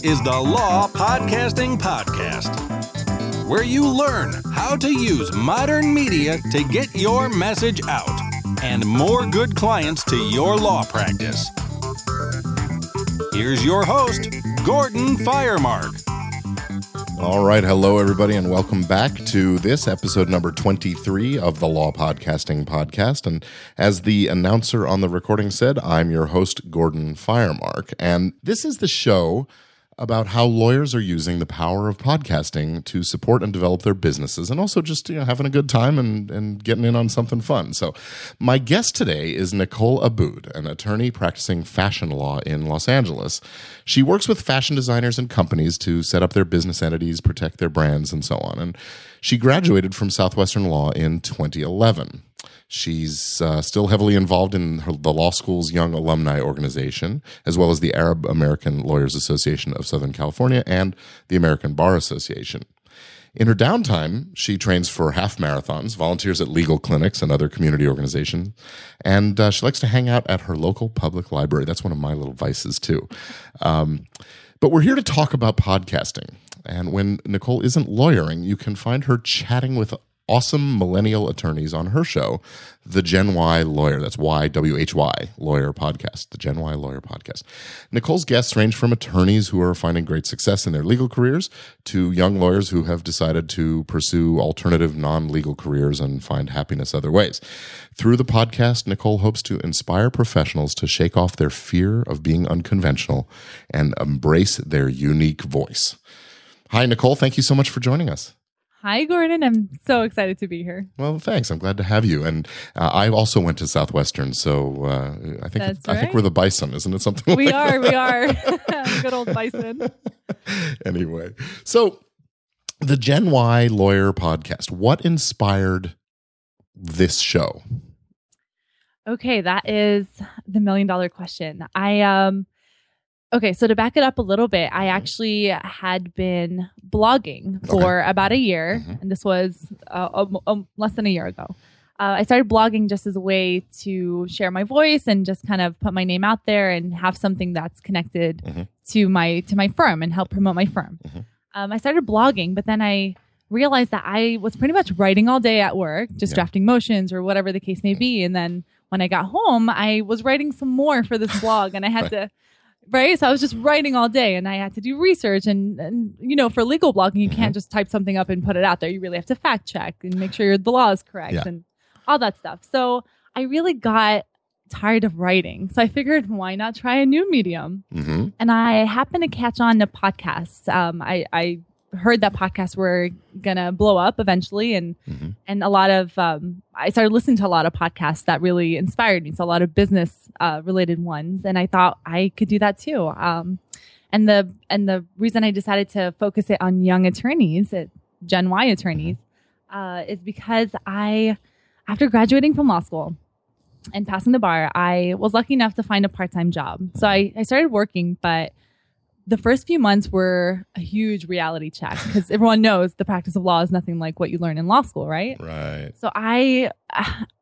Is the Law Podcasting Podcast, where you learn how to use modern media to get your message out and more good clients to your law practice. Here's your host, Gordon Firemark. All right. Hello, everybody, and welcome back to this episode number 23 of the Law Podcasting Podcast. And as the announcer on the recording said, I'm your host, Gordon Firemark. And this is the show about how lawyers are using the power of podcasting to support and develop their businesses and also just you know having a good time and, and getting in on something fun. So my guest today is Nicole Abboud, an attorney practicing fashion law in Los Angeles. She works with fashion designers and companies to set up their business entities, protect their brands, and so on. And she graduated from Southwestern Law in 2011. She's uh, still heavily involved in her, the law school's Young Alumni Organization, as well as the Arab American Lawyers Association of Southern California and the American Bar Association. In her downtime, she trains for half marathons, volunteers at legal clinics and other community organizations, and uh, she likes to hang out at her local public library. That's one of my little vices, too. Um, but we're here to talk about podcasting. And when Nicole isn't lawyering, you can find her chatting with awesome millennial attorneys on her show, the Gen Why Lawyer. That's Y W H Y Lawyer Podcast, the Gen Why Lawyer Podcast. Nicole's guests range from attorneys who are finding great success in their legal careers to young lawyers who have decided to pursue alternative non legal careers and find happiness other ways. Through the podcast, Nicole hopes to inspire professionals to shake off their fear of being unconventional and embrace their unique voice. Hi, Nicole. Thank you so much for joining us. Hi, Gordon. I'm so excited to be here. Well, thanks. I'm glad to have you. And uh, I also went to Southwestern, so uh, I think That's I think we're the Bison, isn't it? Something We like are, that? we are. Good old bison. anyway, so the Gen Why Lawyer Podcast. What inspired this show? Okay, that is the million dollar question. I um okay, so to back it up a little bit, I actually had been blogging for about a year, Mhm. and this was uh, um, um, less than a year ago. Uh, I started blogging just as a way to share my voice and just kind of put my name out there and have something that's connected Mhm. to my to my firm and help promote my firm. Mhm. Um, I started blogging, but then I realized that I was pretty much writing all day at work, just Yeah. drafting motions or whatever the case may be. And then when I got home, I was writing some more for this blog and I had Right. to, right? So I was just writing all day and I had to do research. And, and you know, for legal blogging, you Mm-hmm. can't just type something up and put it out there. You really have to fact check and make sure the law is correct Yeah. and all that stuff. So I really got tired of writing. So I figured, why not try a new medium? hmm and I happened to catch on to podcasts. Um, I, I heard that podcasts were gonna blow up eventually, and Mhm. and a lot of um, I started listening to a lot of podcasts that really inspired me. So a lot of business uh, related ones, and I thought I could do that too. Um, and the and the reason I decided to focus it on young attorneys, at Gen Y attorneys, uh, is because I, after graduating from law school and passing the bar, I was lucky enough to find a part time job. So I, I started working, but the first few months were a huge reality check because everyone knows the practice of law is nothing like what you learn in law school, right? Right. So I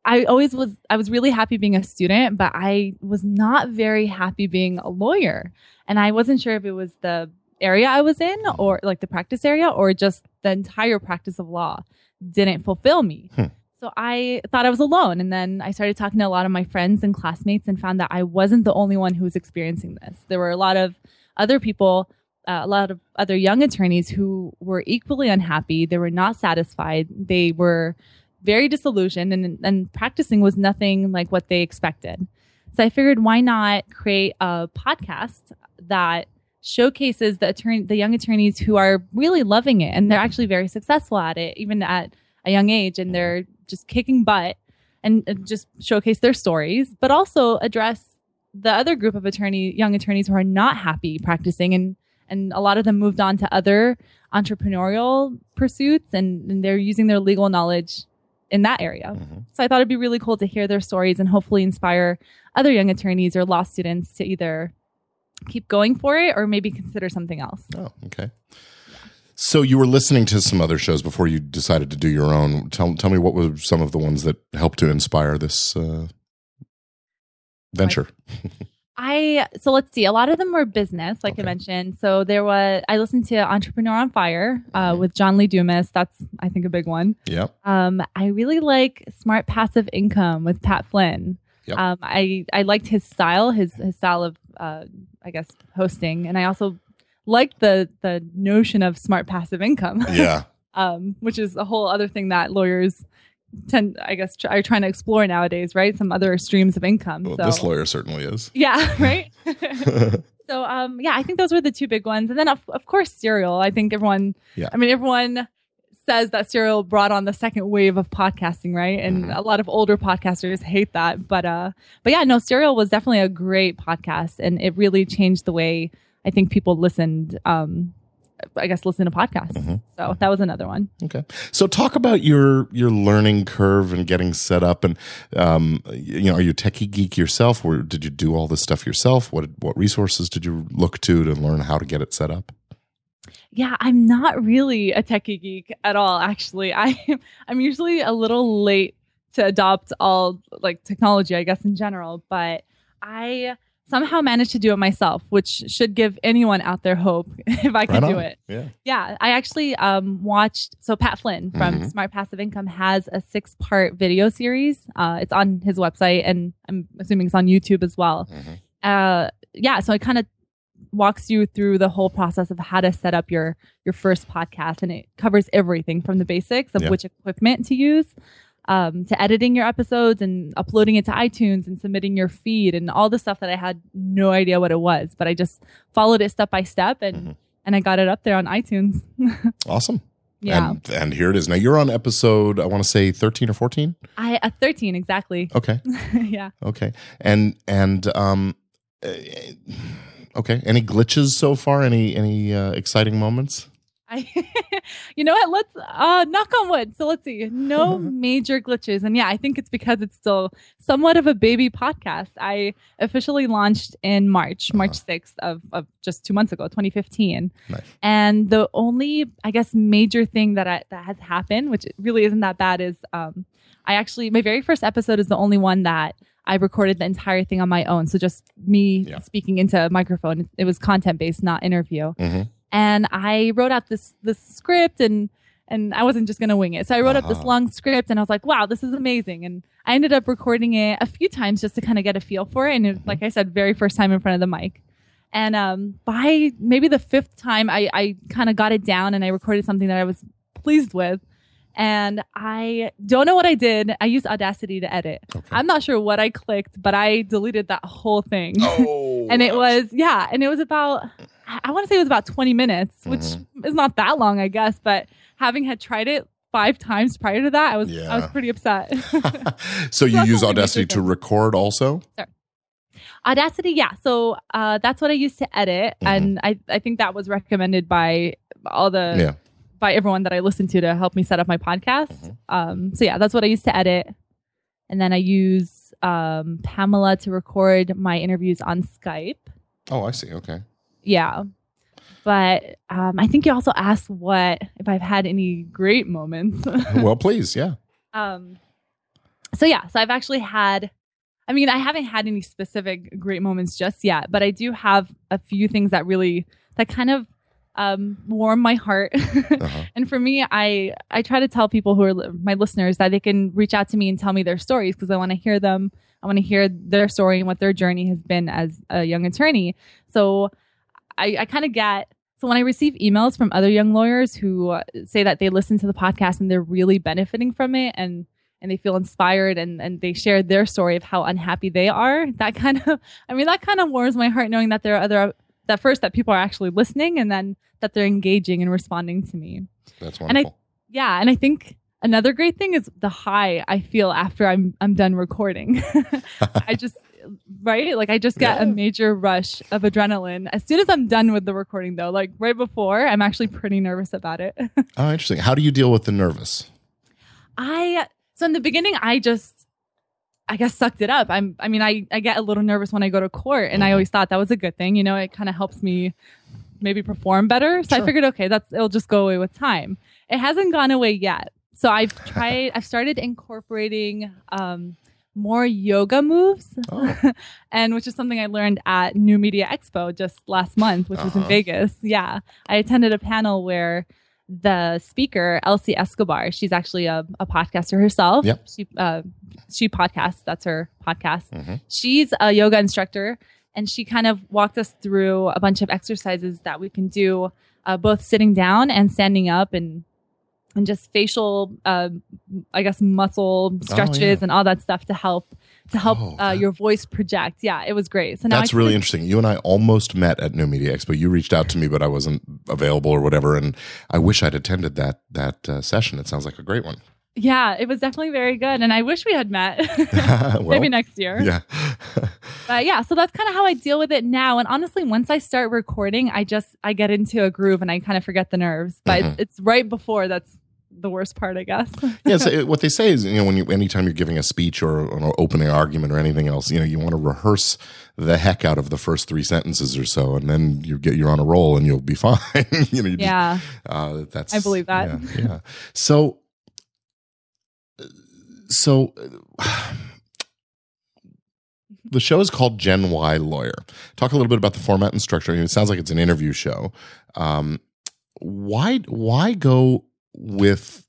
I always was I was really happy being a student, but I was not very happy being a lawyer. And I wasn't sure if it was the area I was in or like the practice area or just the entire practice of law didn't fulfill me. Hmm. So I thought I was alone and then I started talking to a lot of my friends and classmates and found that I wasn't the only one who was experiencing this. There were a lot of other people uh, a lot of other young attorneys who were equally unhappy. They were not satisfied. They were very disillusioned, and, and practicing was nothing like what they expected. So I figured, why not create a podcast that showcases the attorney, the young attorneys who are really loving it, and they're actually very successful at it, even at a young age, and they're just kicking butt, and, and just showcase their stories, but also address the other group of attorney young attorneys who are not happy practicing and and a lot of them moved on to other entrepreneurial pursuits and, and they're using their legal knowledge in that area. Mhm. So I thought it'd be really cool to hear their stories and hopefully inspire other young attorneys or law students to either keep going for it or maybe consider something else. Oh, okay. So you were listening to some other shows before you decided to do your own. Tell tell me what were some of the ones that helped to inspire this uh, venture. I so let's see. A lot of them were business, like Okay. I mentioned. So there was I listened to Entrepreneur on Fire uh, with John Lee Dumas. That's I think a big one. Yep. Um, I really like Smart Passive Income with Pat Flynn. Yep. Um, I I liked his style, his his style of uh, I guess hosting, and I also liked the the notion of smart passive income, Yeah. um, which is a whole other thing that lawyers tend, I guess, try, are trying to explore nowadays, right? Some other streams of income. Well, so this lawyer certainly is. yeah, right. So um yeah, I think those were the two big ones. And then of, of course Serial. I think everyone Yeah. I mean everyone says that Serial brought on the second wave of podcasting, right? And Mhm. a lot of older podcasters hate that. But uh but yeah, no, Serial was definitely a great podcast and it really changed the way I think people listened um I guess listen to podcasts. Mhm. So that was another one. Okay. So talk about your your learning curve and getting set up and um you know are you a techie geek yourself or did you do all this stuff yourself? What what resources did you look to to learn how to get it set up? Yeah, I'm not really a techie geek at all. Actually, I I'm usually a little late to adopt all like technology, I guess in general. But I somehow managed to do it myself, which should give anyone out there hope if I can Right do it. Yeah. Yeah, I actually um, watched. So Pat Flynn from Mhm. Smart Passive Income has a six part video series. Uh, it's on his website, and I'm assuming it's on YouTube as well Mhm. uh yeah so it kind of walks you through the whole process of how to set up your your first podcast and it covers everything from the basics of Yeah. which equipment to use um, to editing your episodes and uploading it to itunes and submitting your feed and all the stuff that i had no idea what it was but i just followed it step by step and Mhm. and i got it up there on itunes Awesome. yeah And and here it is. Now you're on episode I want to say 13 or 14. i at 13 exactly Okay. yeah Okay. And and um eh, okay, any glitches so far? Any any uh, exciting moments? I, you know what? Let's uh, knock on wood. So let's see. No major glitches, and yeah, I think it's because it's still somewhat of a baby podcast. I officially launched in March, March sixth of, of just two months ago, 2015. Nice. And the only, I guess, major thing that I, that has happened, which really isn't that bad, is um, I actually my very first episode is the only one that I recorded the entire thing on my own. So just me Yeah. speaking into a microphone. It was content based, not interview Mhm. And I wrote out this this script and and I wasn't just gonna wing it. So I wrote up this Uh-huh. long script and I was like, wow, this is amazing. And I ended up recording it a few times just to kind of get a feel for it. And it, like I said, very first time in front of the mic. And um, by maybe the fifth time, I, I kind of got it down and I recorded something that I was pleased with. And I don't know what I did. I used Audacity to edit. Okay. I'm not sure what I clicked, but I deleted that whole thing Oh. and it was yeah and it was about i want to say it was about 20 minutes which Mm-hmm. is not that long i guess but having had tried it five times prior to that i was i was pretty upset so you use Audacity to record also? audacity yeah so uh, that's what i used to edit Mhm. and I, I think that was recommended by all the Yeah. by everyone that i listened to to help me set up my podcast Mhm. um, so yeah that's what i used to edit and then i use um, pamela to record my interviews on skype Oh, I see. Okay. Yeah. But um, i think you also asked what if i've had any great moments. Well, please, yeah. um, so yeah so i've actually had i mean i haven't had any specific great moments just yet but i do have a few things that really that kind of um, warm my heart. Uh-huh. and for me i i try to tell people who are li- my listeners that they can reach out to me and tell me their stories because i want to hear them. I want to hear their story and what their journey has been as a young attorney. So i, I kind of get so when i receive emails from other young lawyers who say that they listen to the podcast and they're really benefiting from it and and they feel inspired and and they share their story of how unhappy they are that kind of i mean that kind of warms my heart knowing that there are other that first that people are actually listening and then that they're engaging and responding to me That's wonderful. And I- yeah, and I think another great thing is the high I feel after I'm I'm done recording. I just right? Like I just get Yeah. a major rush of adrenaline as soon as I'm done with the recording though. Like right before, I'm actually pretty nervous about it. oh, interesting. How do you deal with the nervous? I so in the beginning I just I guess sucked it up. I'm I mean I I get a little nervous when I go to court and I Mhm. always thought that was a good thing, you know, it kind of helps me maybe perform better. So Sure. I figured okay, that's it'll just go away with time. It hasn't gone away yet. So I've tried I've started incorporating um more yoga moves, Oh. and which is something I learned at New Media Expo just last month, which was in Uh-huh. Vegas. Yeah, I attended a panel where the speaker Elsie Escobar, she's actually a, a podcaster herself. Yep. She uh, she podcasts. That's her podcast. Mhm. She's a yoga instructor, and she kind of walked us through a bunch of exercises that we can do, uh, both sitting down and standing up, and and just facial, uh, I guess, muscle stretches yeah. and all that stuff to help to help Oh, uh, your voice project. Yeah, it was great. So now That's really interesting. You and I almost met at New Media Expo. You reached out to me, but I wasn't available or whatever. And I wish I'd attended that that uh, session. It sounds like a great one. Yeah, it was definitely very good, and I wish we had met. Well, Maybe next year. Yeah. But yeah, so that's kind of how I deal with it now. And honestly, once I start recording, I just I get into a groove and I kind of forget the nerves. But Mhm. it's, it's right before that's the worst part, I guess. yeah. So what they say is, you know, when you anytime you're giving a speech or an opening argument or anything else, you know, you want to rehearse the heck out of the first three sentences or so, and then you get you're on a roll and you'll be fine. you know. You just- yeah. Uh, that's I believe that. Yeah. yeah. So, so the show is called Gen Why Lawyer. Talk a little bit about the format and structure. I mean, it sounds like it's an interview show. Um, why why go with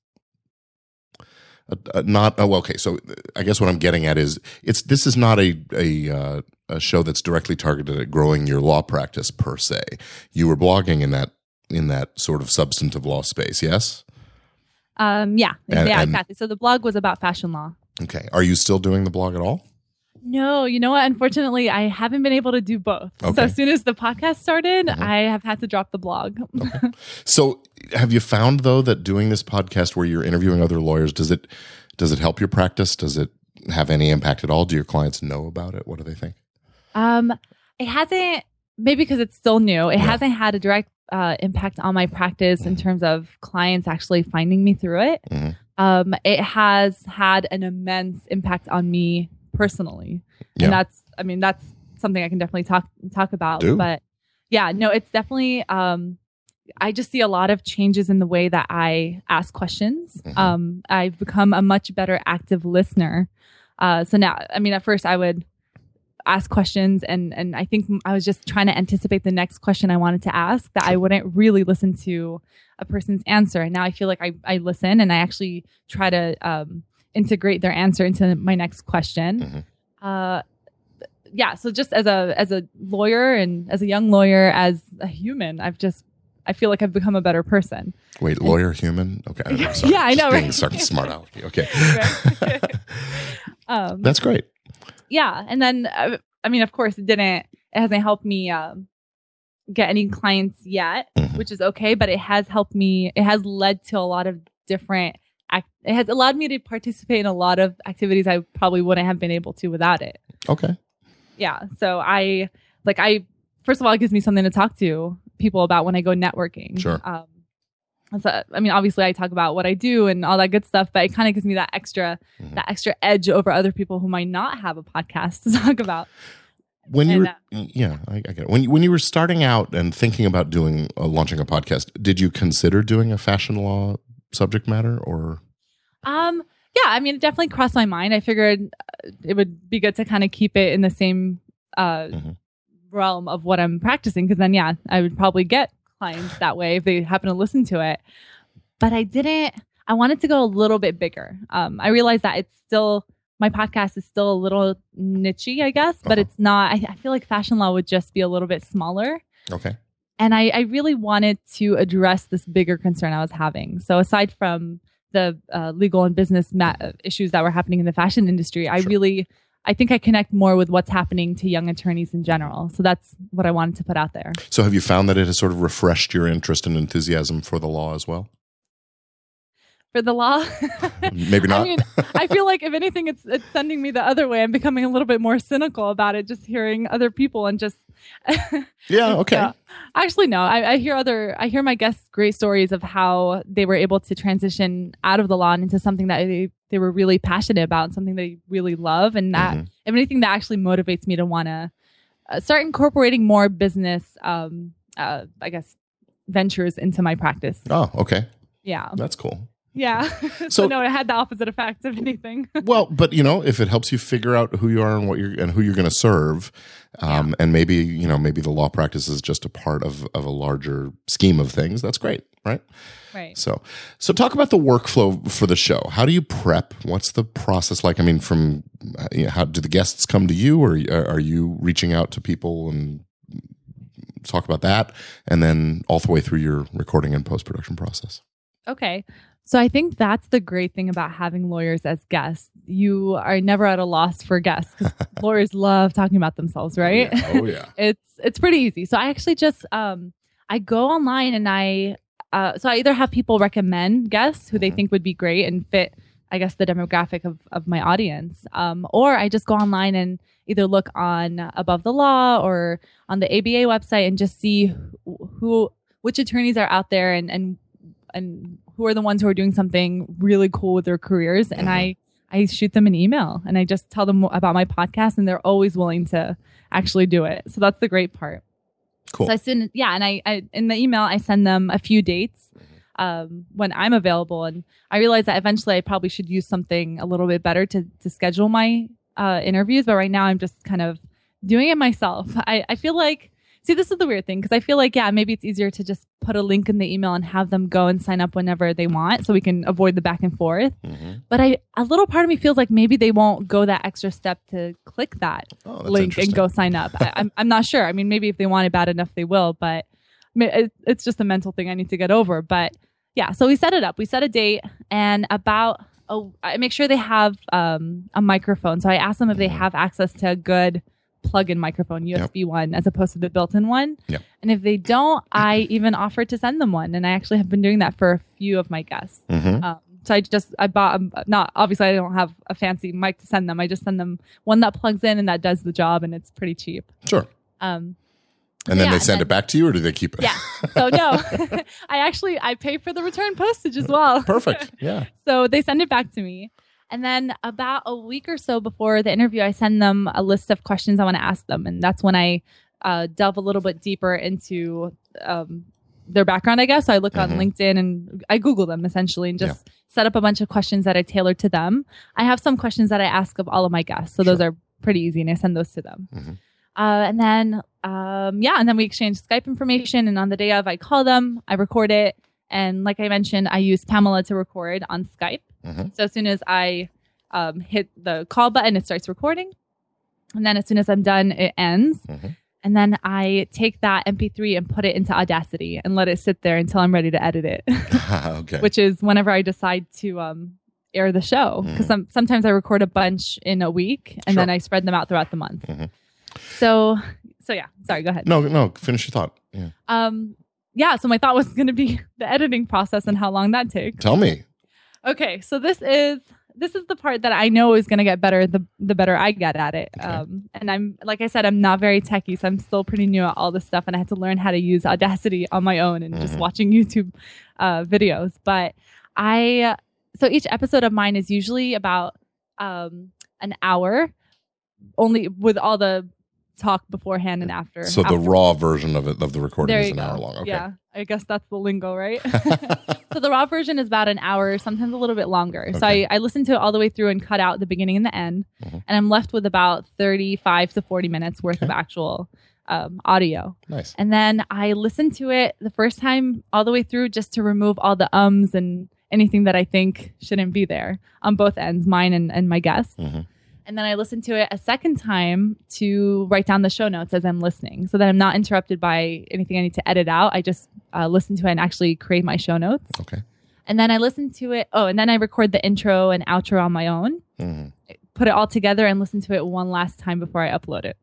a, a not oh okay so i guess what i'm getting at is it's this is not a a uh, a show that's directly targeted at growing your law practice per se you were blogging in that in that sort of substantive law space yes Um, yeah. And- yeah, and- exactly. So the blog was about fashion law. okay are you still doing the blog at all No, you know what? Unfortunately, I haven't been able to do both. Okay. So as soon as the podcast started, Mhm. I have had to drop the blog. so have you found though that doing this podcast where you're interviewing other lawyers does it does it help your practice does it have any impact at all do your clients know about it what do they think Um, it hasn't maybe because it's still new. It Yeah. hasn't had a direct uh, impact on my practice in terms of clients actually finding me through it. Mhm. Um, it has had an immense impact on me personally, Yeah. and that's I mean that's something I can definitely talk talk about. Do. But yeah, no, it's definitely. Um, I just see a lot of changes in the way that I ask questions. Mhm. Um, I've become a much better active listener. Uh, so now, I mean, at first I would ask questions and and I think I was just trying to anticipate the next question I wanted to ask that I wouldn't really listen to a person's answer. And now I feel like I, I listen and I actually try to um, integrate their answer into my next question. Mhm. Uh, yeah. So just as a as a lawyer and as a young lawyer, as a human, I've just I feel like I've become a better person. Wait, lawyer, human? Okay. I'm sorry. Yeah, I know, Just being right? Sorry, smart alecky. Okay. Right. Um, That's great. yeah and then uh, i mean of course it didn't it hasn't helped me um, get any clients yet Mhm. which is okay but it has helped me it has led to a lot of different act- it has allowed me to participate in a lot of activities i probably wouldn't have been able to without it Okay. yeah so i like i first of all it gives me something to talk to people about when i go networking Sure. um so, I mean, obviously, I talk about what I do and all that good stuff, but it kind of gives me that extra, Mhm. that extra edge over other people who might not have a podcast to talk about. When you were, yeah, I, I get it. When you, when you were starting out and thinking about doing uh, launching a podcast, did you consider doing a fashion law subject matter or? Um, yeah, I mean, it definitely crossed my mind. I figured uh, it would be good to kind of keep it in the same uh, Mhm. realm of what I'm practicing, because then, yeah, I would probably get clients that way if they happen to listen to it. But I didn't. I wanted to go a little bit bigger. Um, I realized that it's still my podcast is still a little nichey, I guess, but Uh-huh. it's not. I, I feel like fashion law would just be a little bit smaller. Okay. And I, I really wanted to address this bigger concern I was having. So aside from the uh, legal and business ma- uh, issues that were happening in the fashion industry, I Sure. really I think I connect more with what's happening to young attorneys in general. So that's what I wanted to put out there. So have you found that it has sort of refreshed your interest and enthusiasm for the law as well? For the law, Maybe not. I mean, I feel like if anything, it's it's sending me the other way. I'm becoming a little bit more cynical about it, just hearing other people and just yeah. Okay. Yeah. Actually, no. I, I hear other. I hear my guests' great stories of how they were able to transition out of the law into something that they they were really passionate about, and something they really love, and that Mhm. if anything, that actually motivates me to want to uh, start incorporating more business. Um, uh, I guess ventures into my practice. Oh, okay. Yeah. That's cool. Yeah. so, So- no, it had the opposite effect of anything. well, but you know, if it helps you figure out who you are and what you're and who you're going to serve, um, and maybe you know, maybe the law practice is just a part of of a larger scheme of things. That's great, right? right. So, so talk about the workflow for the show. How do you prep? What's the process like? I mean, from uh, you know, how do the guests come to you, or are you reaching out to people and talk about that, and then all the way through your recording and post production process? Okay. So I think that's the great thing about having lawyers as guests. You are never at a loss for guests because lawyers love talking about themselves, right? Oh yeah. it's it's pretty easy. So I actually just um I go online and I uh so I either have people recommend guests who they Mhm. think would be great and fit I guess the demographic of of my audience. Um or I just go online and either look on Above the Law or on the ABA website and just see who, who which attorneys are out there and and and who are the ones who are doing something really cool with their careers and. I I shoot them an email and I just tell them about my podcast and they're always willing to actually do it. So that's the great part. Cool. So I send, yeah, and I, I in the email I send them a few dates um, when I'm available, and I realize that eventually I probably should use something a little bit better to to schedule my uh, interviews. But right now I'm just kind of doing it myself. I, I feel like. See, this is the weird thing because I feel like, yeah, maybe it's easier to just put a link in the email and have them go and sign up whenever they want so we can avoid the back and forth. Mhm. But I, a little part of me feels like maybe they won't go that extra step to click that Oh, link and go sign up. I, I'm I'm not sure. I mean, maybe if they want it bad enough, they will. But it, it's just a mental thing I need to get over. But yeah, so we set it up. We set a date, and about oh, I make sure they have um, a microphone. So I ask them if they Mhm. have access to a good plug-in microphone, USB one, as opposed to the built-in one. Yep. And if they don't, I even offer to send them one. And I actually have been doing that for a few of my guests. Mhm. Um, so I just I bought um, not obviously I don't have a fancy mic to send them. I just send them one that plugs in and that does the job, and it's pretty cheap. Sure. Um, And then yeah, they send then- it back to you, or do they keep it? yeah. So no, I actually I pay for the return postage as well. Perfect. Yeah. So they send it back to me. And then about a week or so before the interview, I send them a list of questions I want to ask them. And that's when I uh, delve a little bit deeper into um, their background, I guess. So I look on Mhm. LinkedIn and I Google them essentially and just set up a bunch of questions that I tailor to them. I have some questions that I ask of all of my guests. So those are pretty easy and I send those to them. Mhm. Uh, and then, um, yeah, and then we exchange Skype information. And on the day of, I call them, I record it. And like I mentioned, I use Pamela to record on Skype. Mhm. So as soon as I um, hit the call button, it starts recording. And then as soon as I'm done, it ends. Mhm. And then I take that MP3 and put it into Audacity and let it sit there until I'm ready to edit it, okay. which is whenever I decide to um, air the show. Because some, sometimes I record a bunch in a week and then I spread them out throughout the month. Mhm. So, so yeah, sorry, go ahead. no, no. Finish your thought. Yeah. Um, yeah, so my thought was going to be the editing process and how long that takes. Tell me. Okay, so this is this is the part that I know is going to get better the the better I get at it. Okay. Um, and I'm like I said, I'm not very techy, so I'm still pretty new at all this stuff, and I had to learn how to use Audacity on my own and just Mhm. watching YouTube uh, videos. But I so each episode of mine is usually about um, an hour, only with all the talk beforehand and after. So the after- raw version of it of the recording there is an go. hour long. Okay. Yeah, I guess that's the lingo, right? so the raw version is about an hour, sometimes a little bit longer. So I, I listened to it all the way through and cut out the beginning and the end, Mhm. and I'm left with about 35 to 40 minutes worth of actual um, audio. nice. And then I listened to it the first time all the way through just to remove all the ums and anything that I think shouldn't be there on both ends, mine and, and my guests. Mhm. And then I listened to it a second time to write down the show notes as I'm listening so that I'm not interrupted by anything I need to edit out. I just uh, listen to it and actually create my show notes. Okay. And then I listen to it. Oh, and then I record the intro and outro on my own, Mhm. put it all together, and listen to it one last time before I upload it.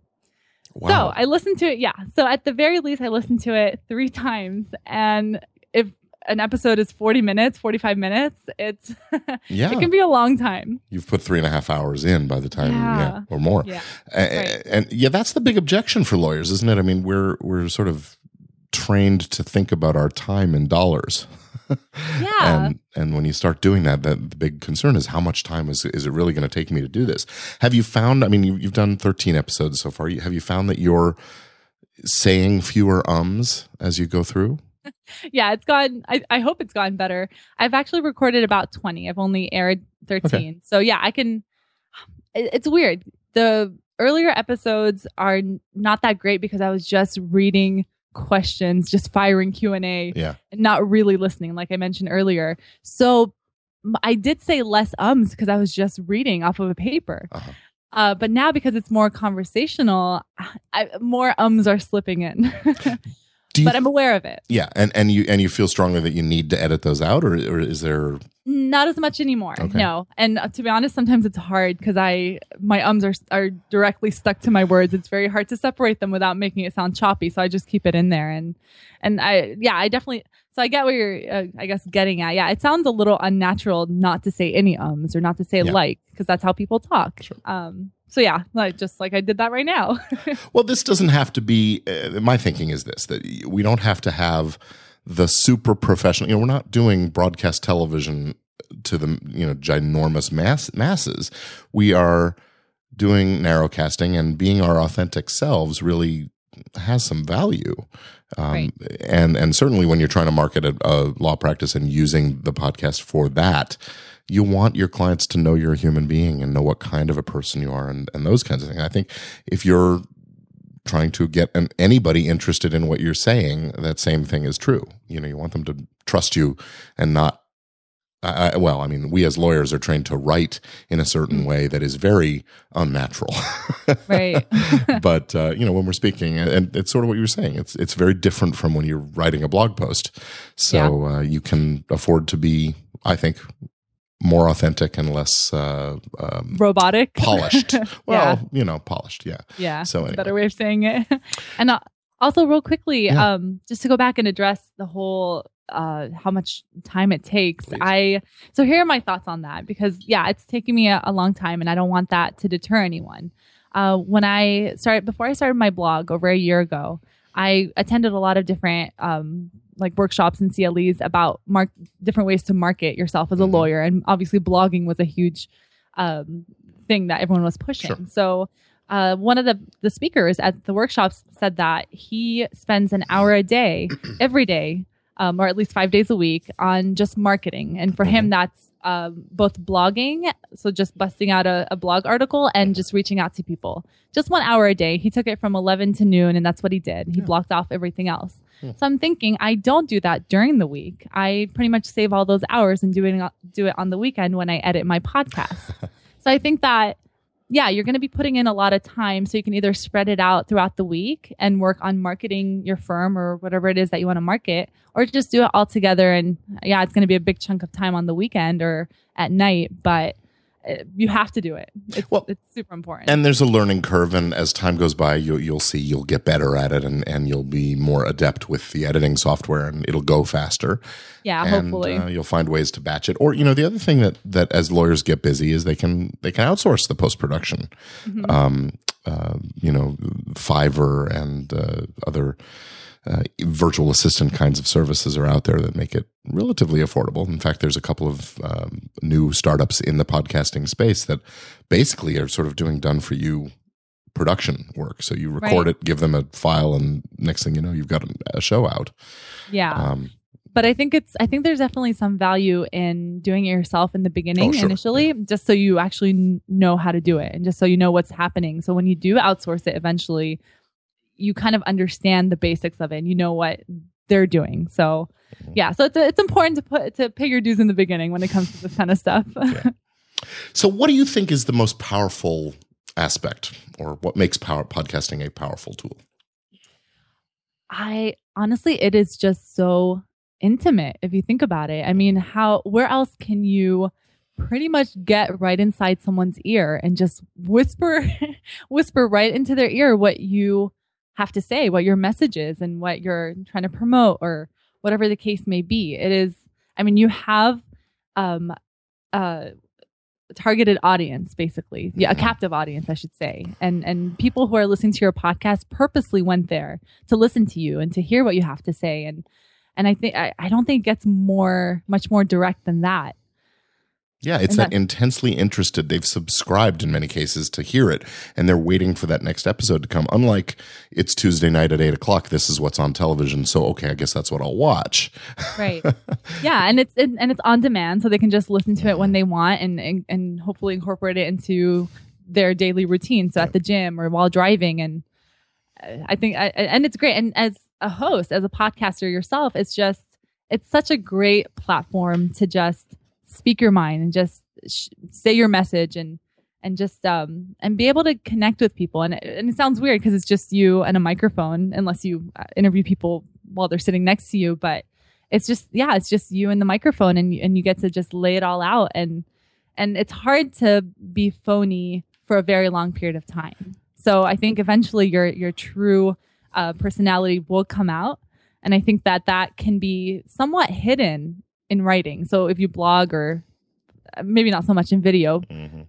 Wow. So I listened to it. Yeah. So at the very least, I listened to it three times. And if an episode is 40 minutes, 45 minutes, it's yeah. it can be a long time. You've put three and a half hours in by the time, yeah, Yeah. or more. Yeah. Right. And yeah, that's the big objection for lawyers, isn't it? I mean, we're we're sort of trained to think about our time in dollars. Yeah. and and when you start doing that, that the big concern is how much time is is it really going to take me to do this? Have you found? I mean, you, you've done thirteen episodes so far. Have you found that you're saying fewer ums as you go through? yeah, it's gone. I, I hope it's gone better. I've actually recorded about 20. I've only aired 13. Okay. So yeah, I can. it- It's weird. The earlier episodes are not that great because I was just reading questions, just firing Q and A, Yeah. and not really listening, like I mentioned earlier. So I did say less ums because I was just reading off of a paper. Uh-huh. Uh, but now because it's more conversational, I, more ums are slipping in. Do you but I'm aware of it. Yeah, and and you and you feel strongly that you need to edit those out, or or is there? Not as much anymore. Okay. No. And uh, to be honest, sometimes it's hard because I my ums are are directly stuck to my words. It's very hard to separate them without making it sound choppy. So I just keep it in there. And and I yeah, I definitely. So I get what you're uh, I guess getting at. Yeah, it sounds a little unnatural not to say any ums or not to say Yeah. like because that's how people talk. Sure. Um. So yeah, like just like I did that right now. Well, this doesn't have to be. Uh, my thinking is this: that we don't have to have the super professional. You know, we're not doing broadcast television to the you know ginormous mass masses. We are doing narrowcasting and being our authentic selves. Really has some value. Um, Right. and and certainly when you're trying to market a, a law practice and using the podcast for that, you want your clients to know you're a human being and know what kind of a person you are and, and those kinds of things. I think if you're trying to get an, anybody interested in what you're saying, that same thing is true. You know, you want them to trust you and not. I, I- well, I mean, we as lawyers are trained to write in a certain way that is very unnatural. right. but uh, you know, when we're speaking, and- it's sort of what you were saying. It's it's very different from when you're writing a blog post. So uh, you can afford to be, I think, more authentic and less uh, um, Robotic. polished. Well, Yeah. you know, polished. Yeah. Yeah. So a anyway. better way of saying it. and uh, also, real quickly, Yeah. um, just to go back and address the whole uh, how much time it takes. Please. I so here are my thoughts on that because yeah, it's taking me a, a long time, and I don't want that to deter anyone. Uh, when I started before I started my blog over a year ago, I attended a lot of different um, like workshops and CLEs about mark different ways to market yourself as a Mhm. lawyer, and obviously blogging was a huge um, thing that everyone was pushing. Sure. So uh, one of the the speakers at the workshops said that he spends an hour a day every day, um, or at least five days a week, on just marketing. And for him, that's um, both blogging, so just busting out a, a blog article, and just reaching out to people. Just one hour a day. He took it from eleven to noon, and that's what he did. He Yeah. blocked off everything else. Hmm. So I'm thinking I don't do that during the week. I pretty much save all those hours and do it do it on the weekend when I edit my podcast. so I think that yeah, you're going to be putting in a lot of time so you can either spread it out throughout the week and work on marketing your firm or whatever it is that you want to market or just do it all together and yeah, it's going to be a big chunk of time on the weekend or at night, but you have to do it. It's, Well, it's super important. And there's a learning curve, and as time goes by, you'll you'll see you'll get better at it, and and you'll be more adept with the editing software, and it'll go faster. yeah, and hopefully. uh, you'll find ways to batch it. Or you know, the other thing that that as lawyers get busy is they can they can outsource the post production. Mhm. Um, uh, you know, Fiverr and uh, other uh, virtual assistant kinds of services are out there that make it relatively affordable. In fact, there's a couple of um, new startups in the podcasting space that basically are sort of doing done for you production work. So you record Right. it, give them a file, and next thing you know, you've got a, show out. yeah. Um, but I think it's I think there's definitely some value in doing it yourself in the beginning Oh, sure. initially, just so you actually kn- know how to do it and just so you know what's happening. So when you do outsource it eventually, you kind of understand the basics of it and you know what they're doing. So Mm-hmm. yeah, so it's it's important to put to pay your dues in the beginning when it comes to this kind of stuff. So, what do you think is the most powerful aspect, or what makes power podcasting a powerful tool? I honestly, it is just so intimate if you think about it. I mean, how, where else can you pretty much get right inside someone's ear and just whisper, whisper right into their ear what you have to say, what your message is, and what you're trying to promote, or whatever the case may be? It is, I mean, you have, um, uh, targeted audience basically. Yeah a captive audience i should say. And and people who are listening to your podcast purposely went there to listen to you and to hear what you have to say. And and i think i, I don't think it gets more much more direct than that Yeah, it's that that- intensely interested. They've subscribed in many cases to hear it, and they're waiting for that next episode to come. Unlike it's Tuesday night at eight o'clock. This is what's on television, so okay, I guess that's what I'll watch. right yeah and it's it, and it's on demand so they can just listen to it when they want and and, and hopefully incorporate it into their daily routine so at the gym or while driving and uh, i think I, and it's great and as a host as a podcaster yourself it's just it's such a great platform to just speak your mind and just sh- say your message and and just um and be able to connect with people. And it, and it sounds weird because it's just you and a microphone unless you uh, interview people while they're sitting next to you but it's just yeah it's just you and the microphone and and you get to just lay it all out. And and it's hard to be phony for a very long period of time. So i think eventually your your true uh, personality will come out. And i think that that can be somewhat hidden in writing so if you blog or uh, maybe not so much in video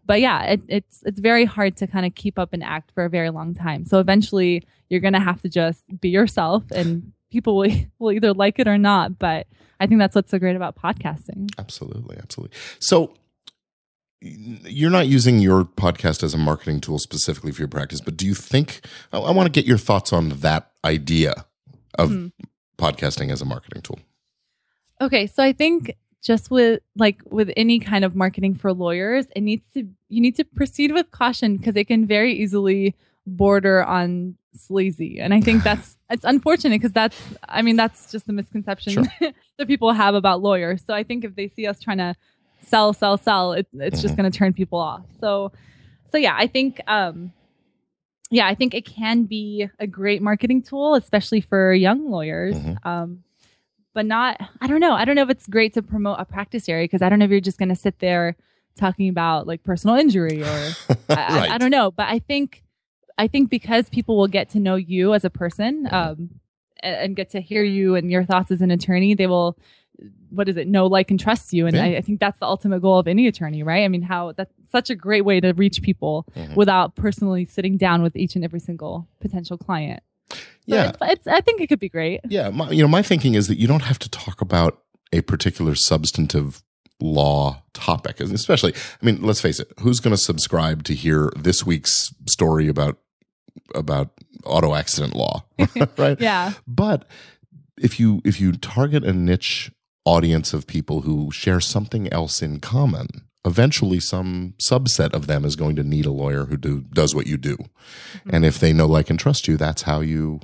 but yeah it, it's it's very hard to kind of keep up an act for a very long time so eventually you're gonna have to just be yourself and people will, will either like it or not but i think that's what's so great about podcasting Absolutely, absolutely. So you're not using your podcast as a marketing tool specifically for your practice, but do you think I, I want to get your thoughts on that idea of Hmm. podcasting as a marketing tool? Okay, so I think just with like with any kind of marketing for lawyers, it needs to you need to proceed with caution because it can very easily border on sleazy. And I think that's it's unfortunate because that's I mean that's just the misconception Sure. that people have about lawyers. So I think if they see us trying to sell, sell, sell, it, it's just Mhm. going to turn people off. So so yeah, I think um yeah, I think it can be a great marketing tool, especially for young lawyers. Mhm. Um, but not, I don't know. I don't know if it's great to promote a practice area because I don't know if you're just going to sit there talking about like personal injury or I, I, I don't know. But I think, I think because people will get to know you as a person um, and, and get to hear you and your thoughts as an attorney, they will, what is it, know, like, and trust you. And Yeah. I, I think that's the ultimate goal of any attorney, right? I mean, how that's such a great way to reach people Mhm. without personally sitting down with each and every single potential client. Yeah. it's, it's, I think it could be great. Yeah, my, you know, my thinking is that you don't have to talk about a particular substantive law topic, especially. I mean, let's face it. Who's going to subscribe to hear this week's story about about auto accident law, right? Yeah. But if you if you target a niche audience of people who share something else in common, eventually some subset of them is going to need a lawyer who do does what you do. And if they know, like, and trust you, that's how you,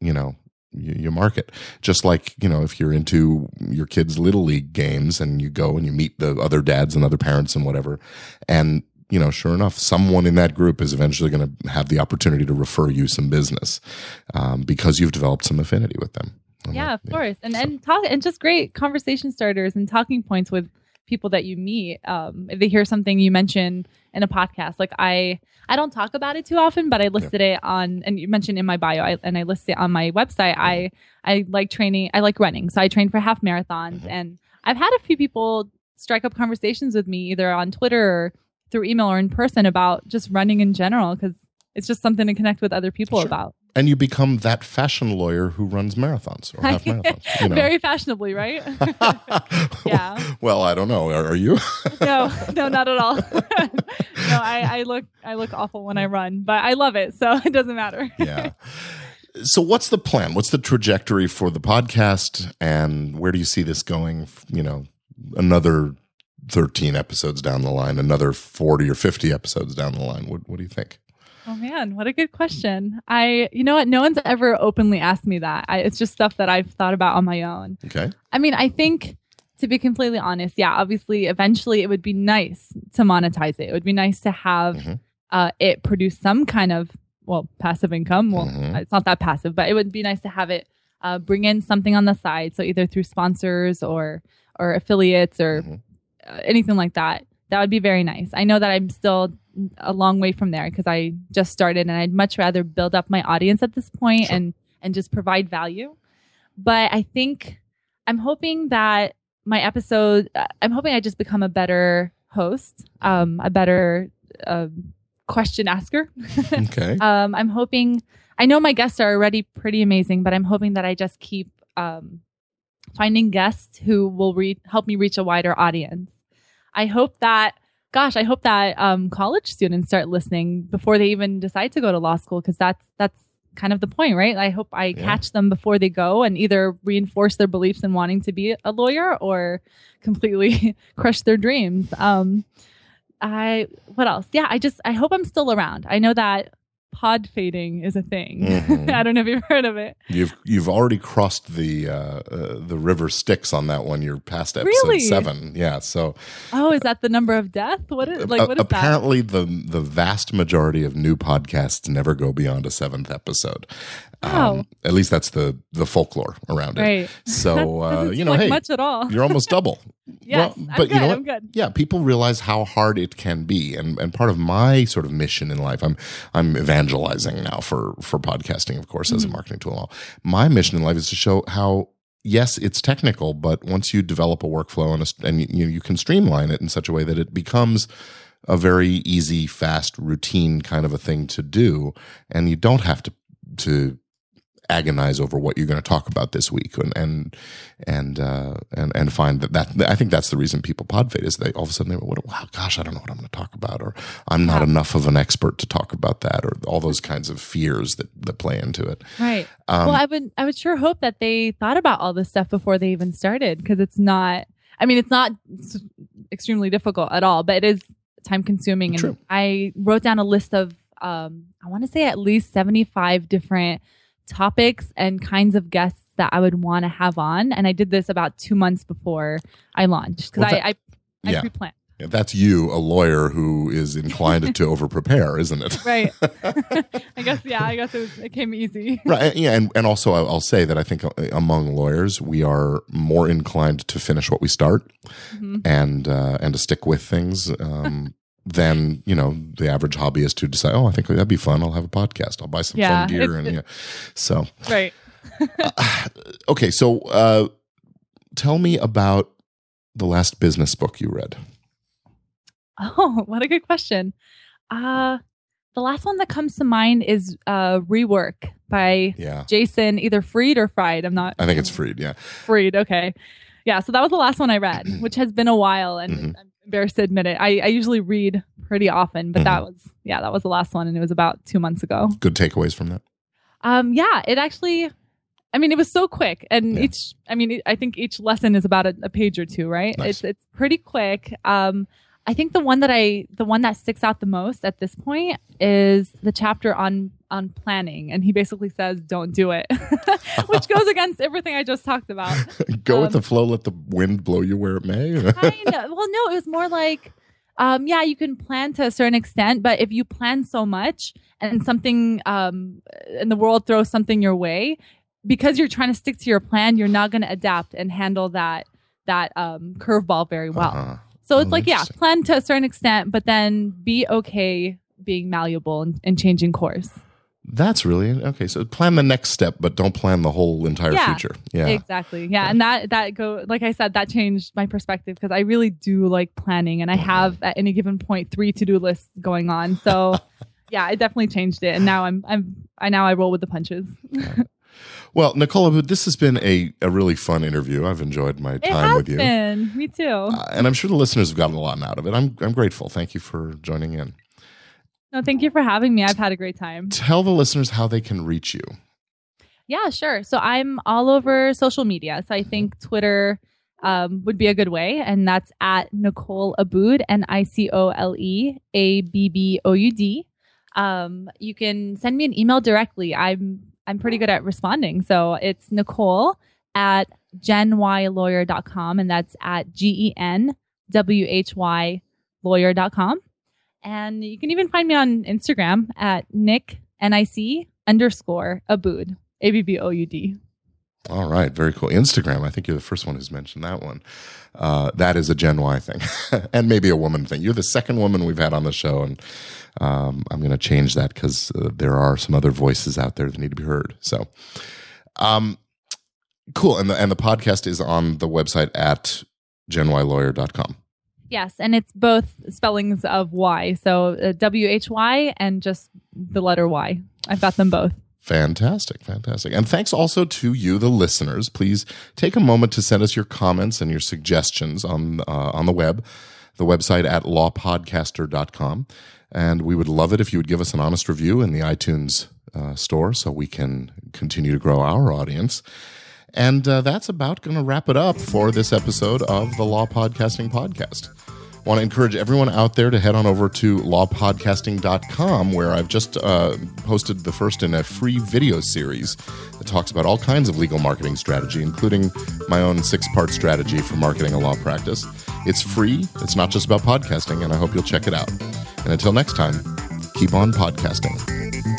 you know, you, you market. Just like, you know, if you're into your kids' little league games and you go and you meet the other dads and other parents and whatever, and you know, sure enough, someone in that group is eventually going to have the opportunity to refer you some business um, because you've developed some affinity with them. Yeah, of course, and and talk and just great conversation starters and talking points with people that you meet. Um, if they hear something you mention in a podcast, like I, I don't talk about it too often, but I listed it on, and you mentioned in my bio, I, and I list it on my website. I, I like training, I like running, so I train for half marathons, Mhm. and I've had a few people strike up conversations with me either on Twitter or through email or in person about just running in general because it's just something to connect with other people Sure. about. And you become that fashion lawyer who runs marathons or half marathons. You know. Very fashionably, right? Yeah. Well, I don't know. Are, are you? no, no, not at all. no, I, I look I look awful when I run, but I love it, so it doesn't matter. yeah. So, what's the plan? What's the trajectory for the podcast, and where do you see this going? You know, another thirteen episodes down the line, another forty or fifty episodes down the line. What What do you think? Oh man, what a good question. I, you know what? No one's ever openly asked me that. I, it's just stuff that I've thought about on my own. Okay. I mean, I think to be completely honest, yeah, obviously, eventually, it would be nice to monetize it. It would be nice to have Mhm. uh, it produce some kind of well passive income. Well, Mhm. it's not that passive, but it would be nice to have it uh, bring in something on the side. So either through sponsors or or affiliates or Mhm. uh, anything like that. That would be very nice. I know that I'm still a long way from there because I just started, and I'd much rather build up my audience at this point Sure. and and just provide value. But I think I'm hoping that my episode, uh, I'm hoping I just become a better host, um, a better um question asker. Okay. um, I'm hoping. I know my guests are already pretty amazing, but I'm hoping that I just keep um, finding guests who will re- help me reach a wider audience. I hope that, gosh, I hope that um, college students start listening before they even decide to go to law school because that's that's kind of the point, right? I hope I Yeah. catch them before they go and either reinforce their beliefs in wanting to be a lawyer or completely crush their dreams. Um, I what else? Yeah, I just I hope I'm still around. I know that pod fading is a thing. Mhm. I don't know if you've heard of it. You've you've already crossed the uh, uh, the river Styx on that one. You're past episode Really? seven. Yeah. So Oh, is that the number of death? What is like what is that? apparently the the vast majority of new podcasts never go beyond a seventh episode. Um, at least that's the the folklore around it. Right. So uh, you know, like hey, much at all. you're almost double. Yes, Well, I'm but good. you know what? I'm good. Yeah, people realize how hard it can be, and and part of my sort of mission in life, I'm I'm evangelizing now for for podcasting, of course, as Mm-hmm. a marketing tool. My mission in life is to show how. Yes, it's technical, but once you develop a workflow and, a, and you, you can streamline it in such a way that it becomes a very easy, fast, routine kind of a thing to do, and you don't have to to agonize over what you're going to talk about this week and and and uh, and and find that that I think that's the reason people podfade is they all of a sudden they what wow gosh I don't know what I'm going to talk about or I'm not Yeah. enough of an expert to talk about that or all those kinds of fears that that play into it. Right. Um, well, I would I would sure hope that they thought about all this stuff before they even started because it's not. I mean, it's not extremely difficult at all, but it is time consuming. And True. I wrote down a list of um, I want to say at least seventy five different topics and kinds of guests that I would want to have on, and I did this about two months before I launched because Well, I I, I yeah. pre-planned. that's you, a lawyer who is inclined to over prepare, isn't it? Right. I guess yeah. I guess it, was, it came easy. Right. Yeah. And, and also, I'll say that I think uh, among lawyers, we are more inclined to finish what we start Mhm. and uh, and to stick with things um, than you know the average hobbyist who decide, oh, I think that'd be fun. I'll have a podcast. I'll buy some Yeah, fun gear, and yeah. So Right. okay. So uh, tell me about the last business book you read. Oh, what a good question. Uh the last one that comes to mind is uh Rework by Yeah. Jason either Freed or Fried. I'm not I think it's Freed. Yeah. Freed. Okay. Yeah, so that was the last one I read, which has been a while and Mhm. I'm embarrassed to admit it. I, I usually read pretty often, but Mm-hmm. that was yeah, that was the last one and it was about two months ago. Good takeaways from that. Um yeah, it actually I mean, it was so quick, and Yeah. each. I mean, I think each lesson is about a, a page or two, right? Nice. It's it's pretty quick. Um, I think the one that I the one that sticks out the most at this point is the chapter on on planning, and he basically says, "Don't do it," which goes against everything I just talked about. Go with Um, the flow. Let the wind blow you where it may. kind of. Well, no, it was more like, um, yeah, you can plan to a certain extent, but if you plan so much and something um, in the world throws something your way, because you're trying to stick to your plan, you're not going to adapt and handle that that um, curveball very well. Uh-huh. So Oh, it's like, yeah, plan to a certain extent, but then be okay being malleable and, and changing course. That's really okay. So plan the next step, but don't plan the whole entire Yeah, future. Yeah. Exactly. Yeah. And that, that go, like I said, that changed my perspective because I really do like planning and I have at any given point three to do lists going on. So yeah, it definitely changed it. And now I'm, I'm, I now I roll with the punches. Well, Nicola, this has been a, a really fun interview. I've enjoyed my time with you. been. Me too. Uh, and I'm sure the listeners have gotten a lot out of it. I'm I'm grateful. Thank you for joining in. no, thank you for having me. I've had a great time. Tell the listeners how they can reach you. Yeah, sure. So I'm all over social media. So I think Twitter um, would be a good way, and that's at Nicole Abboud, N I C O L E A B B O U D. Um, you can send me an email directly. I'm I'm pretty good at responding. So it's Nicole at genyLawyer.com, and that's at G E N W H Y lawyer.com. And you can even find me on Instagram at Nick N I C underscore Abboud. A B B O U D. All right, very cool. Instagram. I think you're the first one who's mentioned that one. Uh, that is a Gen Y thing, and maybe a woman thing. You're the second woman we've had on the show, and um, I'm going to change that because uh, there are some other voices out there that need to be heard. So, um, cool. And the and the podcast is on the website at genylawyer.com. Yes, and it's both spellings of Y. So uh, W H Y and just the letter Y. I've got them both. Fantastic, fantastic. And thanks also to you, the listeners. Please take a moment to send us your comments and your suggestions on uh, on the web. the website at lawpodcaster.com. And we would love it if you would give us an honest review in the iTunes uh, store so we can continue to grow our audience. And uh, that's about going to wrap it up for this episode of the Law Podcasting Podcast. Want to encourage everyone out there to head on over to lawpodcasting.com, where I've just uh, posted the first in a free video series that talks about all kinds of legal marketing strategy, including my own six part strategy for marketing a law practice. It's free, it's not just about podcasting, and I hope you'll check it out. And until next time, keep on podcasting.